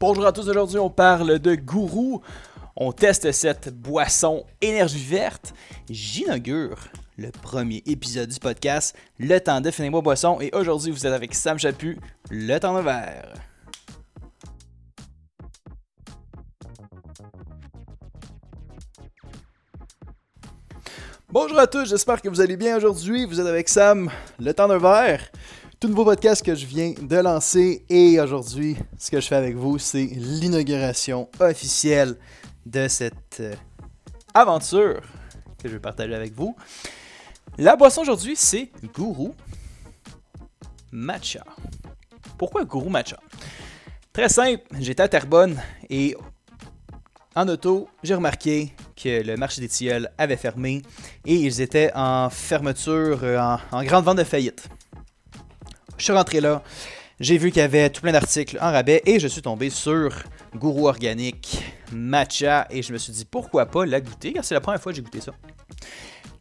Bonjour à tous, aujourd'hui on parle de gourou. On teste cette boisson énergie verte. J'inaugure le premier épisode du podcast, Le temps de finir ma boisson. Et aujourd'hui vous êtes avec Sam Chapu, Le temps de verre. Bonjour à tous, j'espère que vous allez bien aujourd'hui. Vous êtes avec Sam, Le temps d'un verre tout nouveau podcast que je viens de lancer et aujourd'hui, ce que je fais avec vous, c'est l'inauguration officielle de cette euh, aventure que je vais partager avec vous. La boisson aujourd'hui, c'est Gourou Matcha. Pourquoi Gourou Matcha? Très simple, j'étais à Terrebonne et en auto, j'ai remarqué que le marché des tilleuls avait fermé et ils étaient en fermeture, euh, en, en grande vente de faillite. Je suis rentré là, j'ai vu qu'il y avait tout plein d'articles en rabais et je suis tombé sur Gourou Organique Matcha et je me suis dit pourquoi pas la goûter? Car c'est la première fois que j'ai goûté ça.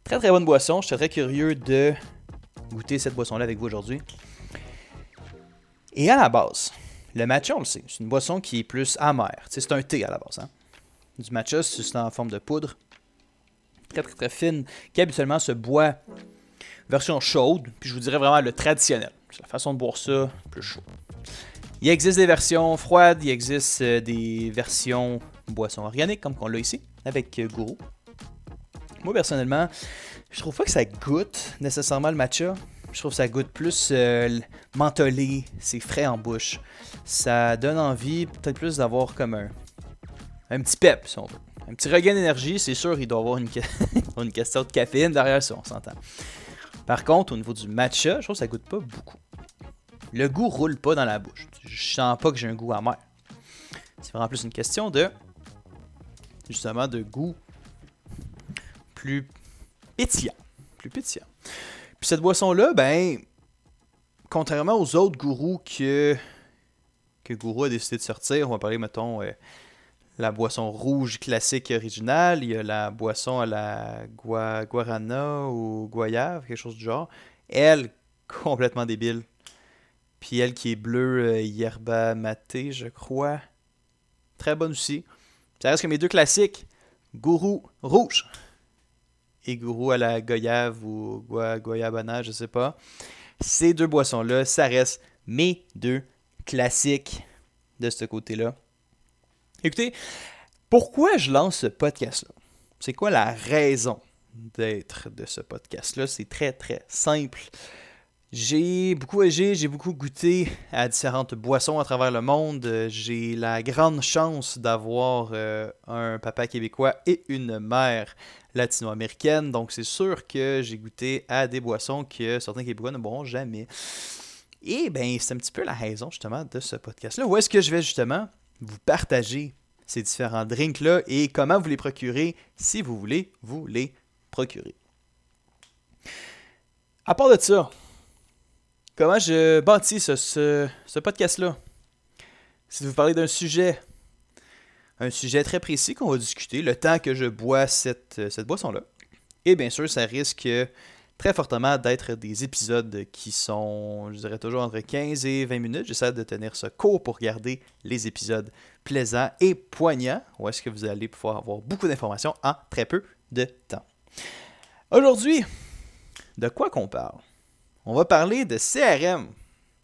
Très très bonne boisson, je suis très curieux de goûter cette boisson-là avec vous aujourd'hui. Et à la base, le matcha, on le sait, c'est une boisson qui est plus amère. c'est un thé à la base. Hein? Du matcha, c'est en forme de poudre, très très très fine, qui habituellement se boit version chaude, puis je vous dirais vraiment le traditionnel. C'est la façon de boire ça, plus chaud. Il existe des versions froides, il existe euh, des versions boissons organiques, comme qu'on l'a ici, avec euh, Gourou. Moi, personnellement, je trouve pas que ça goûte nécessairement le matcha. Je trouve que ça goûte plus euh, mentholé, c'est frais en bouche. Ça donne envie, peut-être plus d'avoir comme un, un petit pep, si on veut. Un petit regain d'énergie, c'est sûr, il doit avoir une, une question de caféine derrière ça, on s'entend. Par contre, au niveau du matcha, je trouve que ça goûte pas beaucoup. Le goût roule pas dans la bouche. Je sens pas que j'ai un goût amer. C'est vraiment plus une question de justement de goût plus pétillant, plus pétillant. Puis cette boisson là, ben contrairement aux autres gourous que que Gourou a décidé de sortir, on va parler mettons euh, la boisson rouge classique originale, il y a la boisson à la guarana ou guayave, quelque chose du genre. Elle, complètement débile. Puis elle qui est bleue, euh, yerba maté, je crois. Très bonne aussi. Ça reste que mes deux classiques. Gourou rouge et gourou à la goyave ou guayabana, je sais pas. Ces deux boissons-là, ça reste mes deux classiques de ce côté-là. Écoutez, pourquoi je lance ce podcast-là? C'est quoi la raison d'être de ce podcast-là? C'est très, très simple. J'ai beaucoup agi, j'ai beaucoup goûté à différentes boissons à travers le monde. J'ai la grande chance d'avoir euh, un papa québécois et une mère latino-américaine. Donc c'est sûr que j'ai goûté à des boissons que certains Québécois ne boiront jamais. Et bien, c'est un petit peu la raison justement de ce podcast-là. Où est-ce que je vais justement vous partager ces différents drinks-là et comment vous les procurer si vous voulez vous les procurer? À part de ça, comment je bâtis ce, ce, podcast-là? C'est de vous parler d'un sujet, un sujet très précis qu'on va discuter le temps que je bois cette, cette boisson-là. Et bien sûr, ça risque très fortement d'être des épisodes qui sont, je dirais toujours entre 15 et 20 minutes. J'essaie de tenir ce court pour garder les épisodes plaisants et poignants, où est-ce que vous allez pouvoir avoir beaucoup d'informations en très peu de temps. Aujourd'hui, de quoi qu'on parle? On va parler de CRM.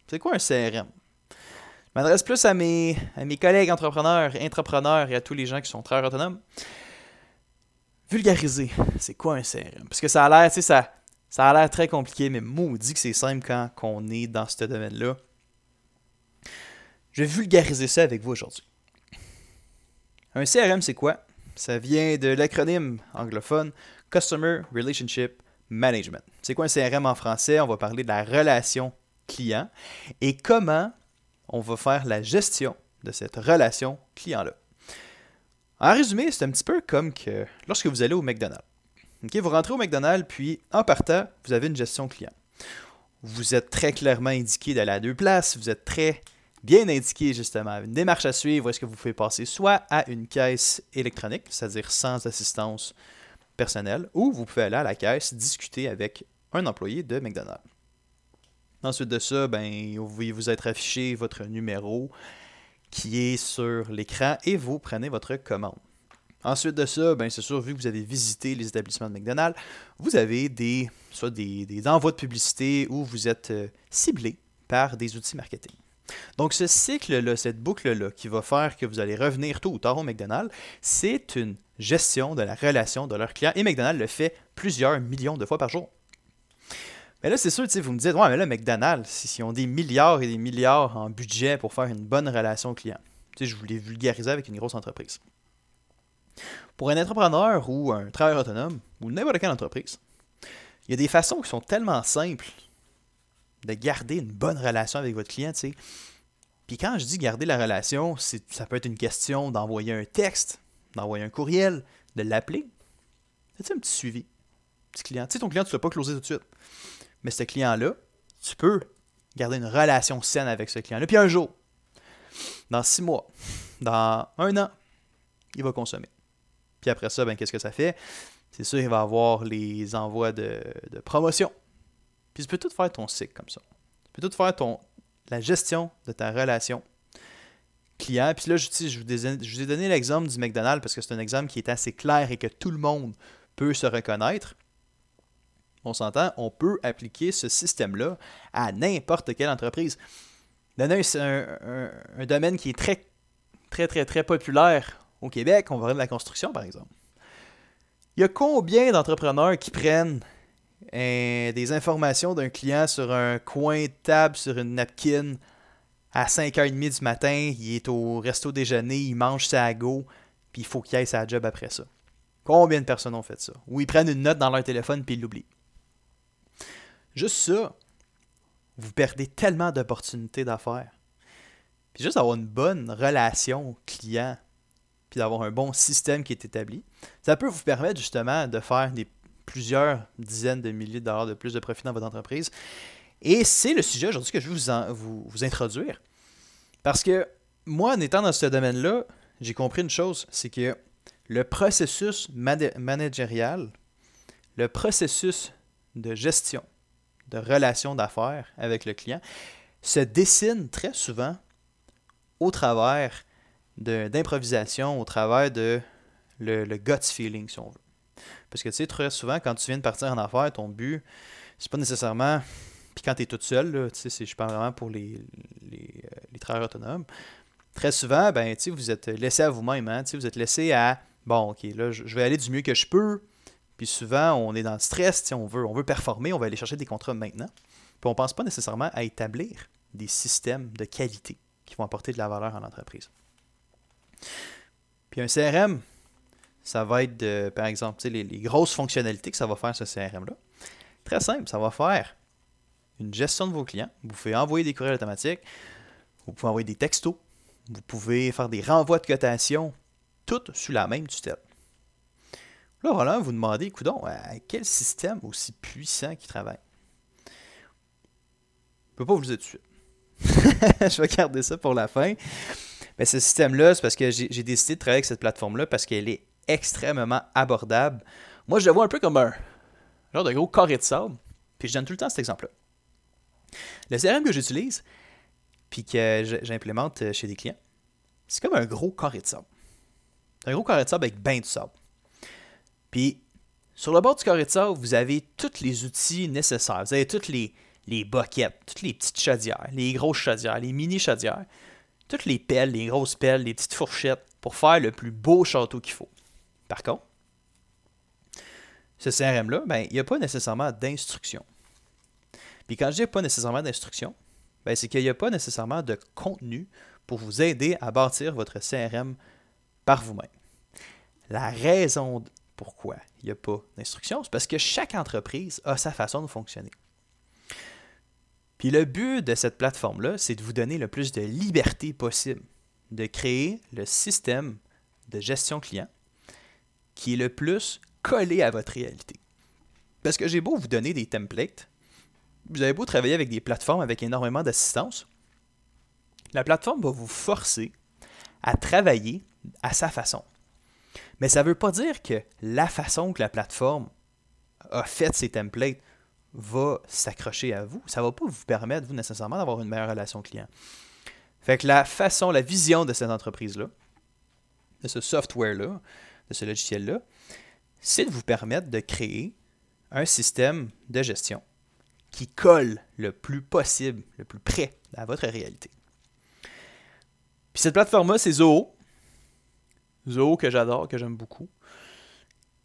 C'est quoi un CRM? Je m'adresse plus à mes, à mes collègues entrepreneurs, intrapreneurs et à tous les gens qui sont très autonomes. Vulgariser, c'est quoi un CRM? Parce que ça a l'air, tu sais, ça, ça a l'air très compliqué, mais maudit que c'est simple quand on est dans ce domaine-là. Je vais vulgariser ça avec vous aujourd'hui. Un CRM, c'est quoi? Ça vient de l'acronyme anglophone Customer Relationship Management. C'est quoi un CRM en français? On va parler de la relation client et comment on va faire la gestion de cette relation client-là. En résumé, c'est un petit peu comme que lorsque vous allez au McDonald's vous rentrez au McDonald's, puis en partant, vous avez une gestion client. Vous êtes très clairement indiqué d'aller à deux places, vous êtes très bien indiqué justement une démarche à suivre, est-ce que vous pouvez passer soit à une caisse électronique, c'est-à-dire sans assistance personnelle, ou vous pouvez aller à la caisse discuter avec un employé de McDonald's. Ensuite de ça, ben, vous vous être affiché votre numéro qui est sur l'écran et vous prenez votre commande. Ensuite de ça, ben c'est sûr, vu que vous avez visité les établissements de McDonald's, vous avez des, soit des, envois de publicité où vous êtes euh, ciblé par des outils marketing. Donc ce cycle-là, cette boucle-là, qui va faire que vous allez revenir tôt ou tard au McDonald's, c'est une gestion de la relation de leurs clients. Et McDonald's le fait plusieurs millions de fois par jour. Mais là, c'est sûr, vous me dites, ouais, mais là, McDonald's, s'ils ont des milliards et des milliards en budget pour faire une bonne relation client, je voulais vulgariser avec une grosse entreprise. Pour un entrepreneur ou un travailleur autonome, ou n'importe quelle entreprise, il y a des façons qui sont tellement simples de garder une bonne relation avec votre client. Puis quand je dis garder la relation, ça peut être une question d'envoyer un texte, d'envoyer un courriel, de l'appeler. C'est un petit suivi. Petit client? Tu sais, ton client, tu ne l'as pas closer tout de suite. Mais ce client-là, tu peux garder une relation saine avec ce client-là. Puis un jour, dans six mois, dans un an, il va consommer. Puis après ça, ben, qu'est-ce que ça fait? C'est sûr, il va avoir les envois de, promotion. Puis tu peux tout faire ton cycle comme ça. Tu peux tout faire la gestion de ta relation client. Puis là, je, vous, ai donné l'exemple du McDonald's parce que c'est un exemple qui est assez clair et que tout le monde peut se reconnaître. On s'entend, on peut appliquer ce système-là à n'importe quelle entreprise. Donner un, un, domaine qui est très, très, très, très populaire au Québec, on va voir de la construction, par exemple. Il y a combien d'entrepreneurs qui prennent euh, des informations d'un client sur un coin de table, sur une napkin, à 5h30 du matin, il est au resto déjeuner, il mange sa go, puis il faut qu'il aille sa job après ça. Combien de personnes ont fait ça? Ou ils prennent une note dans leur téléphone puis ils l'oublient. Juste ça, vous perdez tellement d'opportunités d'affaires. Puis juste avoir une bonne relation client puis d'avoir un bon système qui est établi, ça peut vous permettre justement de faire des plusieurs dizaines de milliers de dollars de plus de profit dans votre entreprise. Et c'est le sujet aujourd'hui que je vais vous, vous, introduire. Parce que moi, en étant dans ce domaine-là, j'ai compris une chose, c'est que le processus managérial, le processus de gestion, de relation d'affaires avec le client, se dessine très souvent au travers d'improvisation au travers de le, gut feeling, si on veut. Parce que tu sais, très souvent, quand tu viens de partir en affaires, ton but, c'est pas nécessairement. Puis quand tu es toute seule, tu sais, je parle vraiment pour les, euh, les travailleurs autonomes. Très souvent, ben, tu sais, vous êtes laissé à vous-même. Hein, tu sais, vous êtes laissé à bon, ok, là, je vais aller du mieux que je peux. Puis souvent, on est dans le stress, on veut, on veut performer, on va aller chercher des contrats maintenant. Puis on ne pense pas nécessairement à établir des systèmes de qualité qui vont apporter de la valeur à l'entreprise. Puis un CRM, ça va être, de, par exemple, les, les grosses fonctionnalités que ça va faire ce CRM-là. Très simple, ça va faire une gestion de vos clients. Vous pouvez envoyer des courriels automatiques, vous pouvez envoyer des textos, vous pouvez faire des renvois de cotation, tout sous la même tutelle. Là, voilà, vous demandez, écoute, quel système aussi puissant qui travaille? Je ne peux pas vous le dire tout de suite. je vais garder ça pour la fin. Mais ce système-là, c'est parce que j'ai décidé de travailler avec cette plateforme-là parce qu'elle est extrêmement abordable. Moi, je le vois un peu comme un genre de gros carré de sable. Puis je donne tout le temps cet exemple-là. Le CRM que j'utilise, puis que j'implémente chez des clients, c'est comme un gros carré de sable. Un gros carré de sable avec bien du sable. Puis, sur le bord du carré de sable, vous avez tous les outils nécessaires. Vous avez toutes les, les boquettes, toutes les petites chaudières, les grosses chaudières, les mini chaudières toutes les pelles, les grosses pelles, les petites fourchettes pour faire le plus beau château qu'il faut. Par contre, ce CRM-là, ben, il n'y a pas nécessairement d'instruction. Puis quand je dis pas nécessairement d'instruction, ben, c'est qu'il n'y a pas nécessairement de contenu pour vous aider à bâtir votre CRM par vous-même. La raison pourquoi il n'y a pas d'instruction, c'est parce que chaque entreprise a sa façon de fonctionner. Puis le but de cette plateforme-là, c'est de vous donner le plus de liberté possible, de créer le système de gestion client qui est le plus collé à votre réalité. Parce que j'ai beau vous donner des templates, vous avez beau travailler avec des plateformes avec énormément d'assistance, la plateforme va vous forcer à travailler à sa façon. Mais ça ne veut pas dire que la façon que la plateforme a fait ses templates va s'accrocher à vous, ça ne va pas vous permettre, vous, nécessairement, d'avoir une meilleure relation client. Fait que la façon, la vision de cette entreprise-là, de ce software-là, de ce logiciel-là, c'est de vous permettre de créer un système de gestion qui colle le plus possible, le plus près à votre réalité. Puis cette plateforme-là, c'est Zoho. Zoho que j'adore, que j'aime beaucoup.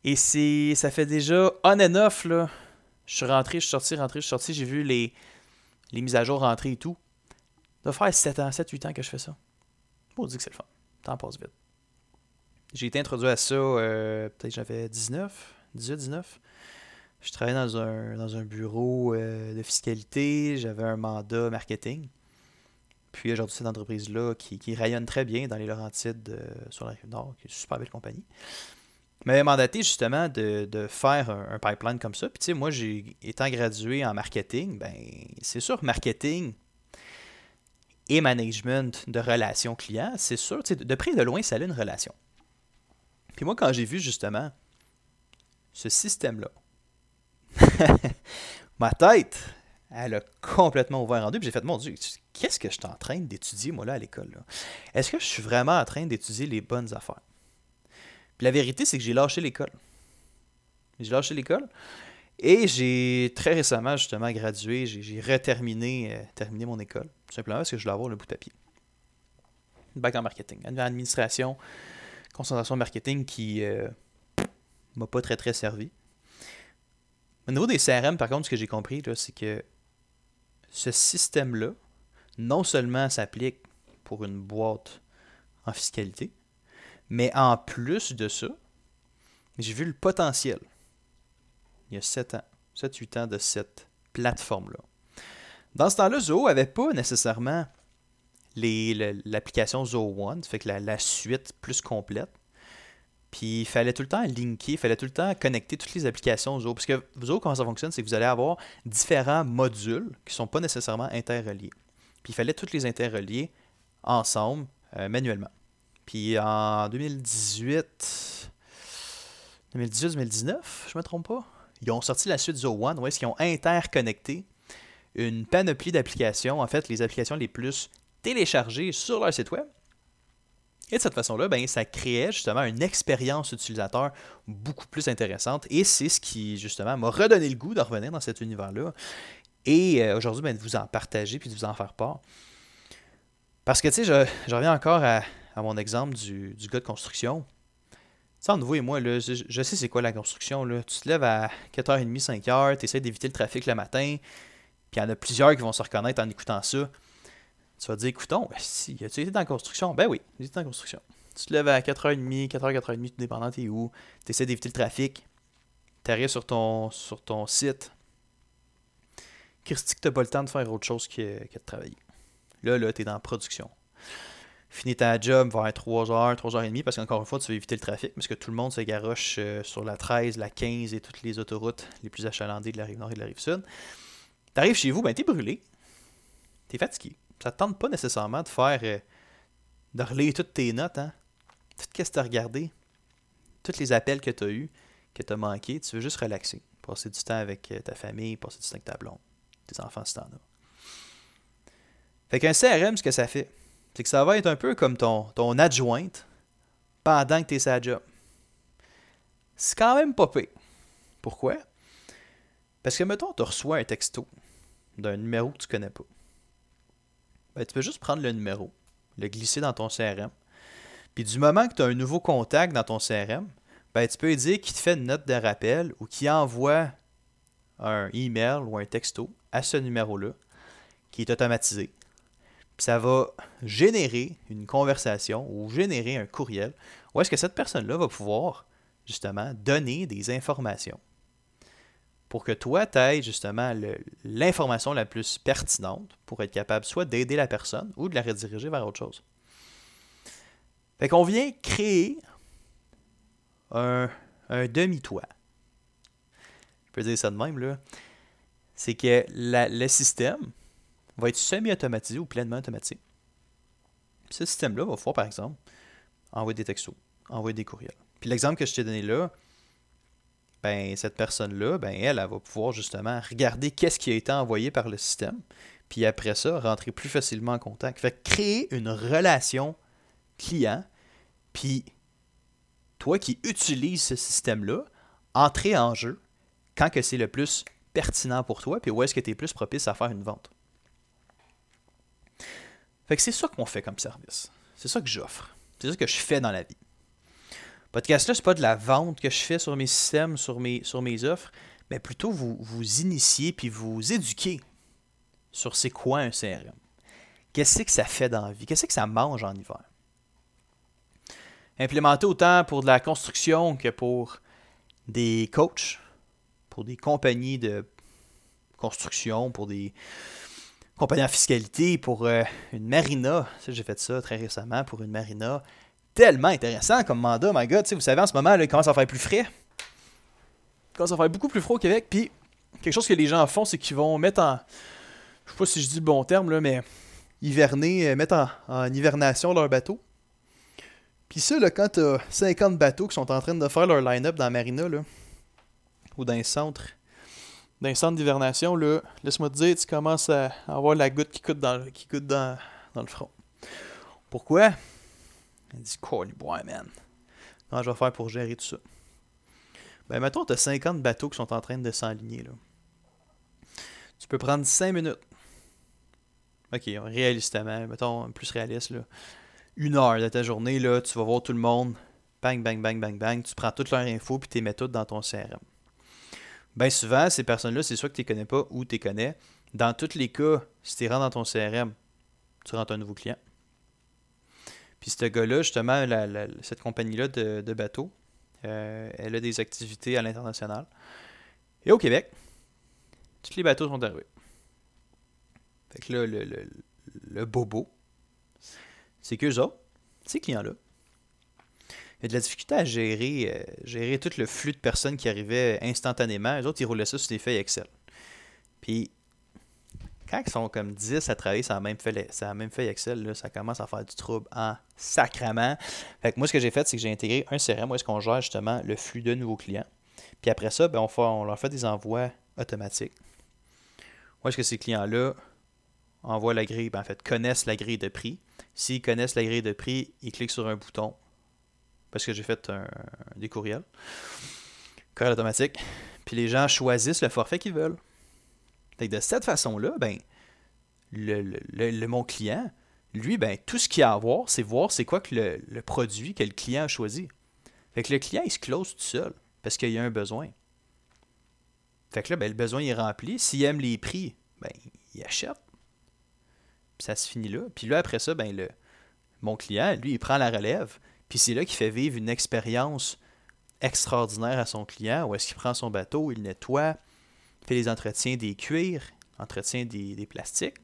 Et ça fait déjà on and off, là. Je suis rentré, je suis sorti, rentré, je suis sorti, j'ai vu les, les mises à jour rentrer et tout. Ça doit faire 7 ans, 7, 8 ans que je fais ça. Pour dire que c'est le fun. Temps passe vite. J'ai été introduit à ça, euh, peut-être j'avais 19, 18, 19. Je travaillais dans un, dans un bureau euh, de fiscalité, j'avais un mandat marketing. Puis aujourd'hui, cette entreprise-là qui, qui, rayonne très bien dans les Laurentides euh, sur la rive nord, qui est une super belle compagnie, m'avait mandaté justement de, de faire un, pipeline comme ça. Puis tu sais, moi, j'ai étant gradué en marketing, ben c'est sûr, marketing et management de relations clients, c'est sûr, de près de loin, ça a une relation. Puis moi, quand j'ai vu justement ce système-là, ma tête, elle a complètement ouvert en deux. Puis j'ai fait, mon Dieu, qu'est-ce que je suis en train d'étudier, moi, là, à l'école? Est-ce que je suis vraiment en train d'étudier les bonnes affaires? Puis la vérité, c'est que j'ai lâché l'école. J'ai lâché l'école. Et j'ai très récemment, justement, gradué. J'ai reterminé euh, terminé mon école. Tout simplement parce que je voulais avoir le bout de papier. Bac en marketing. Administration, concentration marketing qui euh, m'a pas très très servi. Au niveau des CRM, par contre, ce que j'ai compris, c'est que ce système-là, non seulement s'applique pour une boîte en fiscalité, mais en plus de ça, j'ai vu le potentiel, il y a 7 ans, 7-8 ans de cette plateforme-là. Dans ce temps-là, Zoho n'avait pas nécessairement l'application Zoho One, fait que la, suite plus complète. Puis il fallait tout le temps linker, il fallait tout le temps connecter toutes les applications Zoho. Parce que Zoho, comment ça fonctionne, c'est que vous allez avoir différents modules qui ne sont pas nécessairement interreliés. Puis il fallait tous les interrelier ensemble euh, manuellement. Puis en 2018, 2018-2019, je me trompe pas, ils ont sorti la suite Zoho One, où est-ce qu'ils ont interconnecté une panoplie d'applications, en fait les applications les plus téléchargées sur leur site web et de cette façon-là, ben, ça créait justement une expérience utilisateur beaucoup plus intéressante. Et c'est ce qui, justement, m'a redonné le goût de revenir dans cet univers-là. Et euh, aujourd'hui, ben, de vous en partager puis de vous en faire part. Parce que, tu sais, je, reviens encore à, mon exemple du, du, gars de construction. Tu sais, entre vous et moi, là, je, sais c'est quoi la construction. Là. Tu te lèves à 4h30, 5h, tu essaies d'éviter le trafic le matin, puis il y en a plusieurs qui vont se reconnaître en écoutant ça. Tu vas dire, écoutons, si, as-tu été la construction? Ben oui, j'ai été la construction. Tu te lèves à 4h30, 4h, 4h30, tout dépendant t'es où. Tu essaies d'éviter le trafic. Tu arrives sur ton, sur ton site. Christy, que tu pas le temps de faire autre chose que, que de travailler. Là, là, tu es dans la production. Finis ta job vers 3h, 3h30, parce qu'encore une fois, tu veux éviter le trafic, parce que tout le monde se garoche euh, sur la 13, la 15 et toutes les autoroutes les plus achalandées de la rive nord et de la rive sud. Tu arrives chez vous, ben t'es brûlé. T'es fatigué ça te tente pas nécessairement de faire. Euh, de relire toutes tes notes, hein. Tout ce que tu as regardé. Tous les appels que tu as eus, que tu as manqué. Tu veux juste relaxer. Passer du temps avec euh, ta famille, passer du temps avec ta blonde, tes enfants si t'en as. Fait qu'un CRM, ce que ça fait, c'est que ça va être un peu comme ton, ton adjointe pendant que tu es. C'est quand même pas pire. Pourquoi? Parce que, mettons, tu reçois un texto d'un numéro que tu connais pas ben, tu peux juste prendre le numéro, le glisser dans ton CRM. Puis du moment que tu as un nouveau contact dans ton CRM, ben, tu peux lui dire qu'il te fait une note de rappel ou qu'il envoie un email ou un texto à ce numéro-là qui est automatisé. Puis ça va générer une conversation ou générer un courriel où est-ce que cette personne-là va pouvoir justement donner des informations pour que toi, tu aies justement l'information la plus pertinente pour être capable soit d'aider la personne ou de la rediriger vers autre chose. Fait qu'on vient créer un, demi-toit. Je peux dire ça de même, là. C'est que le système va être semi-automatisé ou pleinement automatisé. ce système-là va pouvoir, par exemple, envoyer des textos, envoyer des courriels. Puis l'exemple que je t'ai donné là, ben, cette personne-là, ben, elle, elle va pouvoir justement regarder qu'est-ce qui a été envoyé par le système, puis après ça, rentrer plus facilement en contact. Fait créer une relation client, puis toi qui utilises ce système-là, entrer en jeu quand que c'est le plus pertinent pour toi, puis où est-ce que tu es plus propice à faire une vente. Fait que c'est ça qu'on fait comme service. C'est ça que j'offre. C'est ça que je fais dans la vie. Podcast-là, c'est pas de la vente que je fais sur mes systèmes, sur mes, sur mes offres, mais plutôt vous, vous initier puis vous éduquer sur c'est quoi un CRM. Qu'est-ce que ça fait dans la vie? Qu'est-ce que ça mange en hiver? Implémenter autant pour de la construction que pour des coachs, pour des compagnies de construction, pour des compagnie en fiscalité pour euh, une marina. J'ai fait ça très récemment pour une marina. Tellement intéressant comme mandat, my god. vous savez, en ce moment, là, il commence à faire plus frais. Il commence à faire beaucoup plus froid au Québec. Puis, quelque chose que les gens font, c'est qu'ils vont mettre en. Je sais pas si je dis le bon terme, là, mais hiverner, euh, mettre en, hivernation leur bateau. Puis ça, là, quand t'as 50 bateaux qui sont en train de faire leur line-up dans la marina, là, ou dans un centre, d'un centre d'hivernation, laisse-moi te dire, tu commences à avoir la goutte qui coûte dans, qui dans, dans le front. Pourquoi? Elle dit, boy, man? Comment je vais faire pour gérer tout ça? Ben, mettons, tu as 50 bateaux qui sont en train de s'enligner, là. Tu peux prendre 5 minutes. Ok, réalistement, mettons, plus réaliste, là. Une heure de ta journée, là, tu vas voir tout le monde. Bang, bang, bang, bang, bang. Tu prends toutes leurs infos puis tu les mets toutes dans ton CRM. Bien souvent, ces personnes-là, c'est soit que tu les connais pas ou tu les connais. Dans tous les cas, si tu rentres dans ton CRM, tu rentres un nouveau client. Puis ce gars-là, justement, cette compagnie-là de, bateaux, euh, elle a des activités à l'international. Et au Québec, tous les bateaux sont arrivés. Fait que là, le, bobo, c'est qu'eux autres, ces clients-là, il y de la difficulté à gérer, euh, gérer tout le flux de personnes qui arrivaient instantanément. Les autres, ils roulaient ça sur des feuilles Excel. Puis, quand ils sont comme 10 à travailler sur la même feuille, même Excel, là, ça commence à faire du trouble en sacrament. Fait que moi, ce que j'ai fait, c'est que j'ai intégré un CRM où est-ce qu'on gère justement le flux de nouveaux clients. Puis après ça, ben, on, fait, on leur fait des envois automatiques. Où est-ce que ces clients-là envoient la grille, ben, en fait, connaissent la grille de prix. S'ils connaissent la grille de prix, ils cliquent sur un bouton, parce que j'ai fait un, des courriels. Courriel automatique. Puis les gens choisissent le forfait qu'ils veulent. De cette façon-là, ben, le, mon client, lui, ben, tout ce qu'il a à voir, c'est voir c'est quoi que le, produit que le client a choisi. Fait que le client, il se close tout seul parce qu'il y a un besoin. Fait que là, ben, le besoin est rempli. S'il aime les prix, ben, il achète. Ça se finit là. Puis là, après ça, ben, le, mon client, lui, il prend la relève. Puis c'est là qu'il fait vivre une expérience extraordinaire à son client, où est-ce qu'il prend son bateau, il nettoie, fait les entretiens des cuirs, entretient des, plastiques,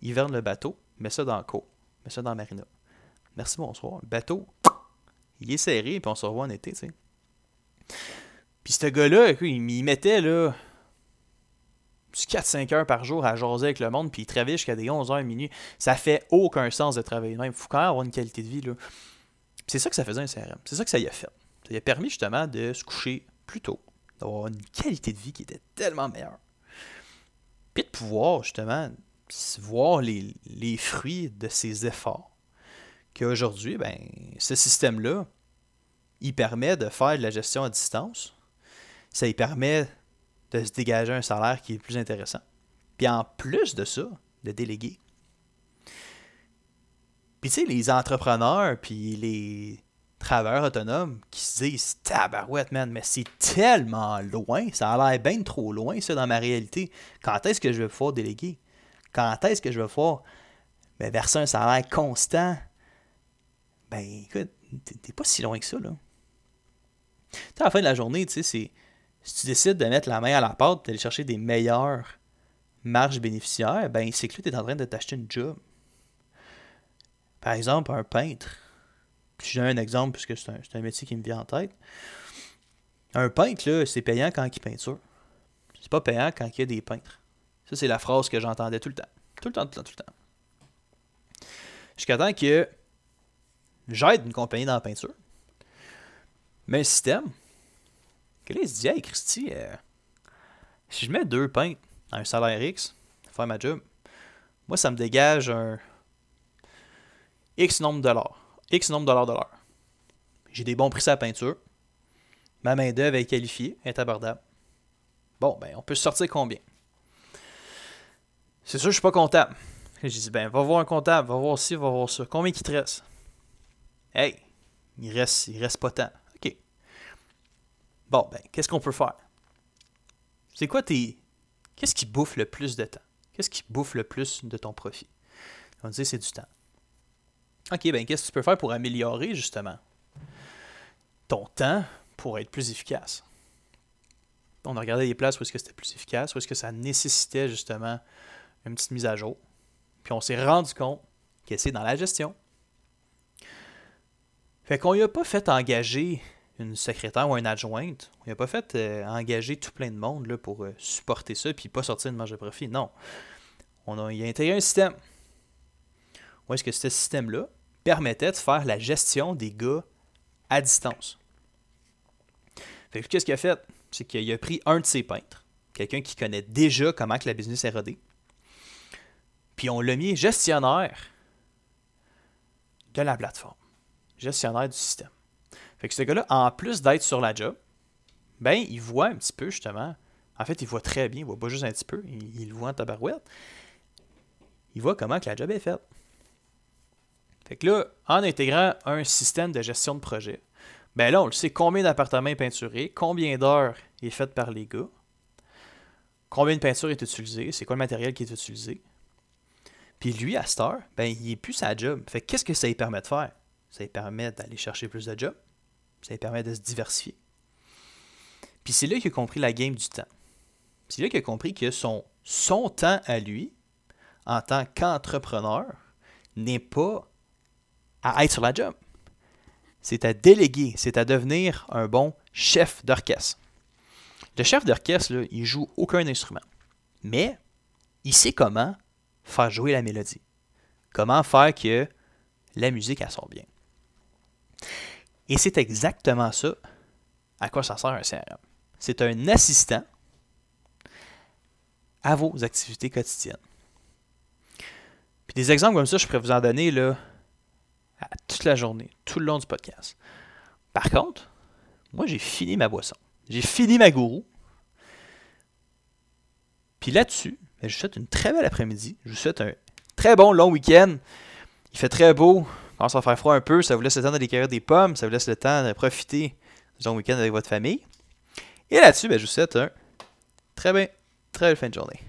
il verne le bateau, met ça dans co, met ça dans marina. Merci, bonsoir. Le bateau, il est serré, puis on se revoit en été, tu sais. Puis ce gars-là, il mettait là 4-5 heures par jour à jaser avec le monde, puis il travaille jusqu'à des 11 heures minuit. Ça fait aucun sens de travailler. Il faut quand même avoir une qualité de vie. Là. C'est ça que ça faisait un CRM. C'est ça que ça y a fait. Ça lui a permis justement de se coucher plus tôt, d'avoir une qualité de vie qui était tellement meilleure. Puis de pouvoir justement voir les, fruits de ses efforts. Qu'aujourd'hui, ben, ce système-là, il permet de faire de la gestion à distance. Ça lui permet de se dégager un salaire qui est plus intéressant. Puis en plus de ça, de déléguer. Puis tu sais, les entrepreneurs, puis les travailleurs autonomes qui se disent Tabarouette, man, mais c'est tellement loin, ça a l'air bien trop loin, ça, dans ma réalité. Quand est-ce que je vais pouvoir déléguer? Quand est-ce que je vais pouvoir ben, verser un salaire constant? Ben, écoute, t'es pas si loin que ça, là. à la fin de la journée, tu sais, c'est. Si tu décides de mettre la main à la pâte, d'aller chercher des meilleures marges bénéficiaires, ben c'est que tu es en train de t'acheter une job. Par exemple, un peintre. J'ai un exemple puisque c'est un, métier qui me vient en tête. Un peintre, c'est payant quand il peinture. C'est pas payant quand il y a des peintres. Ça, c'est la phrase que j'entendais tout le temps. Tout le temps, tout le temps, tout le temps. Jusqu'à temps que j'aide une compagnie dans la peinture. Mais un système. Que là, il se dit, hey, Christy, euh, si je mets deux peintres à un salaire X, faire ma job, moi, ça me dégage un X nombre de dollars. X nombre de dollars. J'ai des bons prix à la peinture. Ma main-d'œuvre est qualifiée, est abordable. Bon, ben, on peut sortir combien? C'est sûr, je suis pas comptable. J'ai dit, ben, va voir un comptable, va voir ci, va voir ça. Combien il te reste? Hey, il reste, il reste pas tant. OK. Bon, ben, qu'est-ce qu'on peut faire? C'est quoi tes. Qu'est-ce qui bouffe le plus de temps? Qu'est-ce qui bouffe le plus de ton profit? On dit c'est du temps. OK, ben qu'est-ce que tu peux faire pour améliorer justement ton temps pour être plus efficace? On a regardé des places où est-ce que c'était plus efficace, où est-ce que ça nécessitait justement une petite mise à jour. Puis on s'est rendu compte que c'est dans la gestion. Fait qu'on lui a pas fait engager une secrétaire ou une adjointe. On n'a pas fait euh, engager tout plein de monde là, pour euh, supporter ça puis pas sortir de marge de profit. Non. On a, a intégré un système. Où est-ce que ce système-là permettait de faire la gestion des gars à distance. Fait que qu'est-ce qu'il a fait? C'est qu'il a pris un de ses peintres, quelqu'un qui connaît déjà comment que la business est rodée, puis on l'a mis gestionnaire de la plateforme, gestionnaire du système. Fait que ce gars-là, en plus d'être sur la job, ben, il voit un petit peu, justement. En fait, il voit très bien, il voit pas juste un petit peu, il, le voit en tabarouette. Il voit comment que la job est faite. Fait que là, en intégrant un système de gestion de projet, ben là, on le sait combien d'appartements est peinturé, combien d'heures est fait par les gars, combien de peinture est utilisée, c'est quoi le matériel qui est utilisé. Puis lui, à cette heure, ben, il est plus sa job. Fait qu'est-ce que ça lui permet de faire? Ça lui permet d'aller chercher plus de jobs, ça lui permet de se diversifier. Puis c'est là qu'il a compris la game du temps. C'est là qu'il a compris que son, son temps à lui, en tant qu'entrepreneur, n'est pas à être sur la job. C'est à déléguer, c'est à devenir un bon chef d'orchestre. Le chef d'orchestre, il joue aucun instrument. Mais il sait comment faire jouer la mélodie. Comment faire que la musique, elle sort bien. Et c'est exactement ça à quoi ça sert un CRM. C'est un assistant à vos activités quotidiennes. Puis des exemples comme ça, je pourrais vous en donner là, toute la journée, tout le long du podcast. Par contre, moi, j'ai fini ma boisson. J'ai fini ma gourou. Puis là-dessus, ben, je vous souhaite une très belle après-midi. Je vous souhaite un très bon long week-end. Il fait très beau. Il commence à faire froid un peu. Ça vous laisse le temps d'aller cueillir des pommes. Ça vous laisse le temps de profiter du long week-end avec votre famille. Et là-dessus, ben, je vous souhaite un très bien, très belle fin de journée.